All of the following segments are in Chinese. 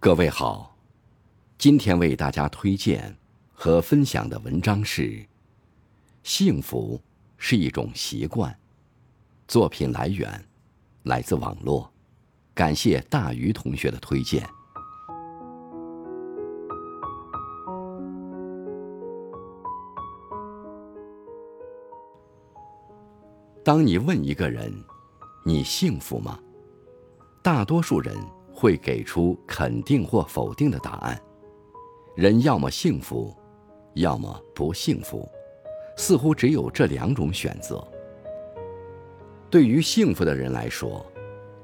各位好，今天为大家推荐和分享的文章是《幸福是一种习惯》。作品来源来自网络，感谢大鱼同学的推荐。当你问一个人：“你幸福吗？”大多数人。会给出肯定或否定的答案。人要么幸福，要么不幸福，似乎只有这两种选择。对于幸福的人来说，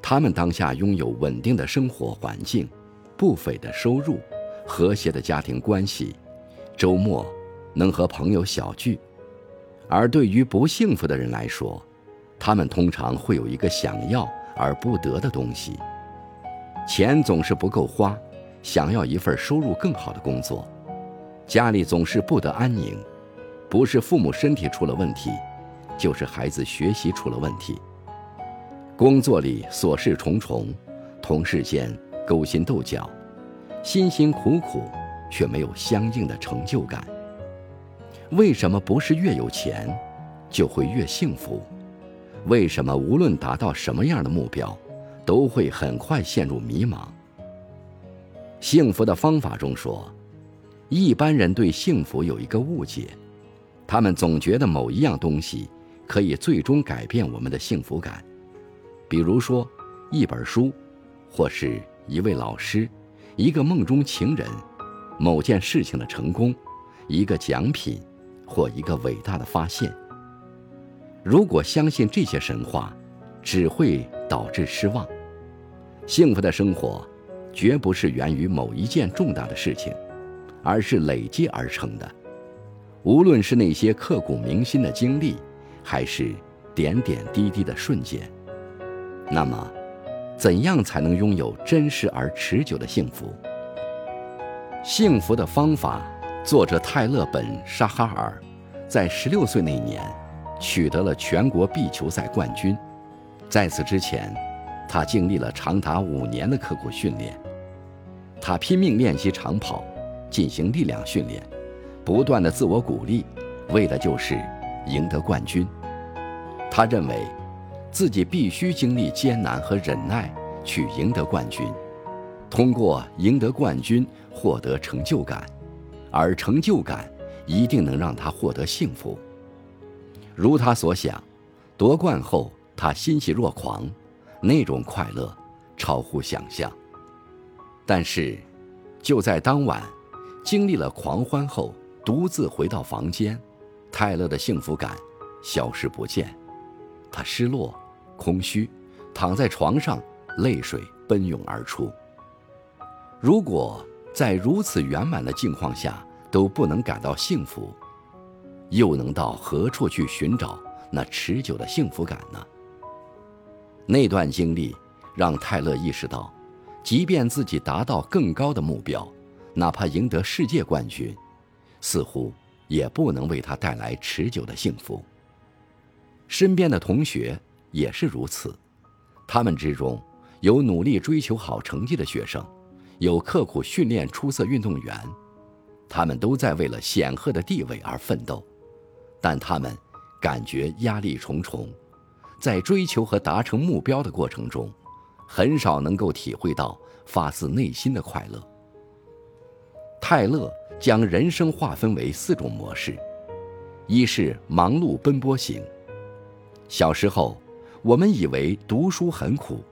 他们当下拥有稳定的生活环境、不菲的收入、和谐的家庭关系，周末能和朋友小聚；而对于不幸福的人来说，他们通常会有一个想要而不得的东西。钱总是不够花，想要一份收入更好的工作；家里总是不得安宁，不是父母身体出了问题，就是孩子学习出了问题。工作里琐事重重，同事间勾心斗角，辛辛苦苦却没有相应的成就感。为什么不是越有钱就会越幸福？为什么无论达到什么样的目标？都会很快陷入迷茫。幸福的方法中说，一般人对幸福有一个误解，他们总觉得某一样东西可以最终改变我们的幸福感，比如说一本书，或是一位老师，一个梦中情人，某件事情的成功，一个奖品，或一个伟大的发现。如果相信这些神话，只会导致失望。幸福的生活，绝不是源于某一件重大的事情，而是累积而成的。无论是那些刻骨铭心的经历，还是点点滴滴的瞬间。那么，怎样才能拥有真实而持久的幸福？幸福的方法，作者泰勒·本·沙哈尔，在十六岁那年，取得了全国壁球赛冠军。在此之前，他经历了长达五年的刻苦训练。他拼命练习长跑，进行力量训练，不断的自我鼓励，为的就是赢得冠军。他认为，自己必须经历艰难和忍耐去赢得冠军，通过赢得冠军获得成就感，而成就感一定能让他获得幸福。如他所想，夺冠后。他欣喜若狂，那种快乐超乎想象。但是，就在当晚，经历了狂欢后，独自回到房间，泰勒的幸福感消失不见。他失落、空虚，躺在床上，泪水奔涌而出。如果在如此圆满的境况下都不能感到幸福，又能到何处去寻找那持久的幸福感呢？那段经历让泰勒意识到，即便自己达到更高的目标，哪怕赢得世界冠军，似乎也不能为他带来持久的幸福。身边的同学也是如此，他们之中有努力追求好成绩的学生，有刻苦训练出色运动员，他们都在为了显赫的地位而奋斗，但他们感觉压力重重。在追求和达成目标的过程中，很少能够体会到发自内心的快乐。泰勒将人生划分为四种模式：一是忙碌奔波型。小时候，我们以为读书很苦，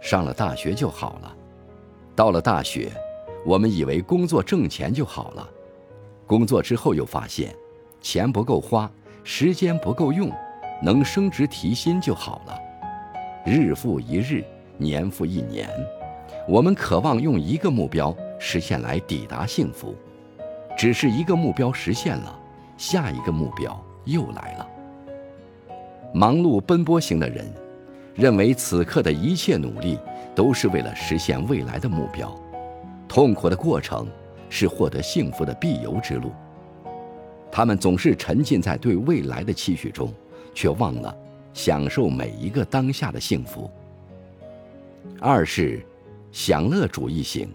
上了大学就好了；到了大学，我们以为工作挣钱就好了；工作之后又发现，钱不够花，时间不够用。能升职提薪就好了，日复一日，年复一年，我们渴望用一个目标实现来抵达幸福，只是一个目标实现了，下一个目标又来了。忙碌奔波型的人，认为此刻的一切努力都是为了实现未来的目标，痛苦的过程是获得幸福的必由之路。他们总是沉浸在对未来的期许中。却忘了享受每一个当下的幸福。二是享乐主义型，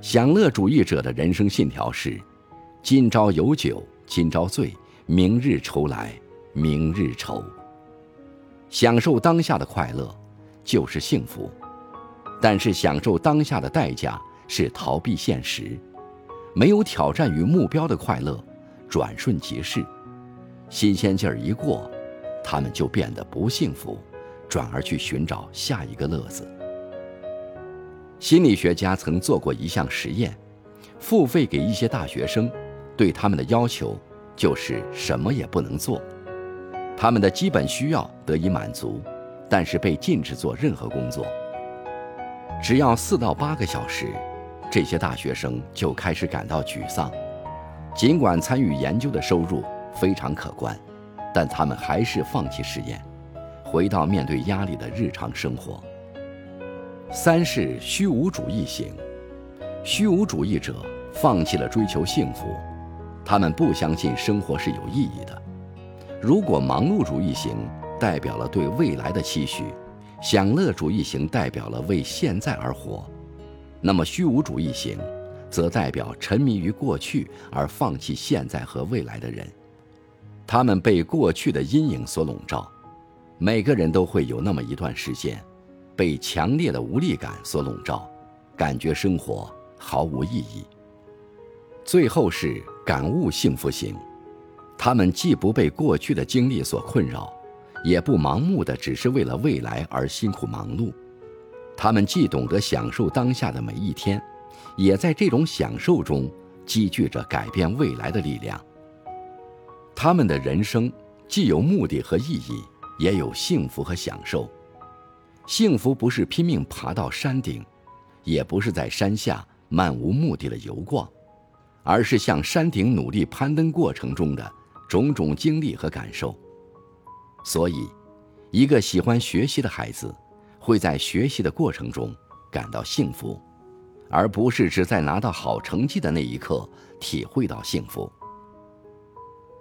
享乐主义者的人生信条是：今朝有酒今朝醉，明日愁来明日愁。享受当下的快乐，就是幸福。但是享受当下的代价是逃避现实，没有挑战与目标的快乐，转瞬即逝。新鲜劲儿一过，他们就变得不幸福，转而去寻找下一个乐子。心理学家曾做过一项实验，付费给一些大学生，对他们的要求就是什么也不能做，他们的基本需要得以满足，但是被禁止做任何工作。只要四到八个小时，这些大学生就开始感到沮丧。尽管参与研究的收入非常可观，但他们还是放弃实验，回到面对压力的日常生活。三是虚无主义型，虚无主义者放弃了追求幸福，他们不相信生活是有意义的。如果忙碌主义型代表了对未来的期许，享乐主义型代表了为现在而活，那么虚无主义型，则代表沉迷于过去而放弃现在和未来的人。他们被过去的阴影所笼罩，每个人都会有那么一段时间。被强烈的无力感所笼罩，感觉生活毫无意义。最后是感悟幸福型，他们既不被过去的经历所困扰，也不盲目的只是为了未来而辛苦忙碌。他们既懂得享受当下的每一天，也在这种享受中积聚着改变未来的力量。他们的人生既有目的和意义，也有幸福和享受。幸福不是拼命爬到山顶，也不是在山下漫无目的的游逛，而是向山顶努力攀登过程中的种种经历和感受。所以，一个喜欢学习的孩子，会在学习的过程中感到幸福，而不是只在拿到好成绩的那一刻体会到幸福。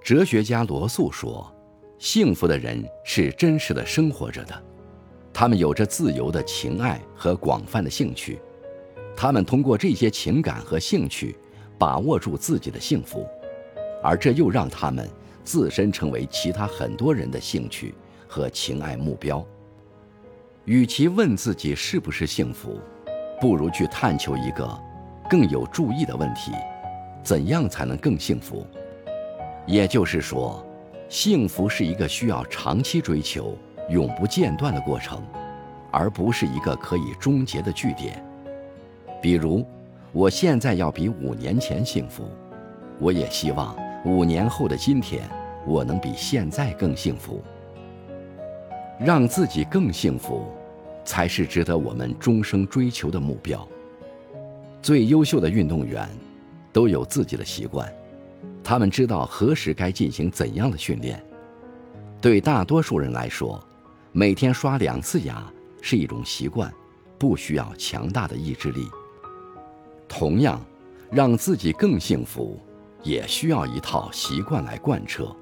哲学家罗素说：“幸福的人是真实的生活着的。”他们有着自由的情爱和广泛的兴趣，他们通过这些情感和兴趣，把握住自己的幸福，而这又让他们自身成为其他很多人的兴趣和情爱目标。与其问自己是不是幸福，不如去探求一个更有注意的问题：怎样才能更幸福？也就是说，幸福是一个需要长期追求。永不间断的过程，而不是一个可以终结的句点。比如，我现在要比五年前幸福，我也希望五年后的今天，我能比现在更幸福。让自己更幸福，才是值得我们终生追求的目标。最优秀的运动员，都有自己的习惯，他们知道何时该进行怎样的训练。对大多数人来说，每天刷两次牙是一种习惯，不需要强大的意志力。同样，让自己更幸福，也需要一套习惯来贯彻。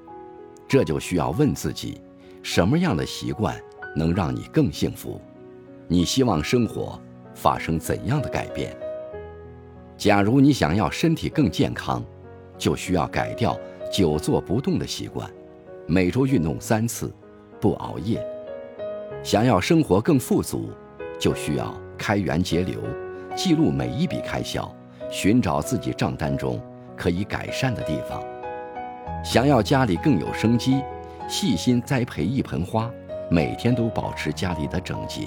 这就需要问自己：什么样的习惯能让你更幸福？你希望生活发生怎样的改变？假如你想要身体更健康，就需要改掉久坐不动的习惯，每周运动三次，不熬夜。想要生活更富足，就需要开源节流，记录每一笔开销，寻找自己账单中可以改善的地方。想要家里更有生机，细心栽培一盆花，每天都保持家里的整洁。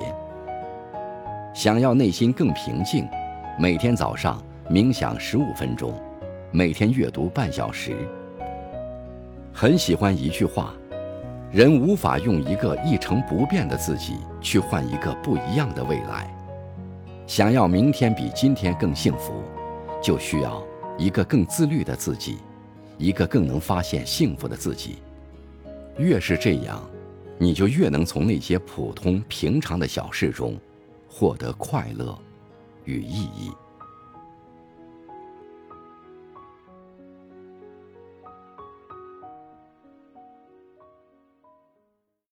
想要内心更平静，每天早上冥想十五分钟，每天阅读半小时。很喜欢一句话。人无法用一个一成不变的自己去换一个不一样的未来。想要明天比今天更幸福，就需要一个更自律的自己，一个更能发现幸福的自己。越是这样，你就越能从那些普通平常的小事中获得快乐与意义。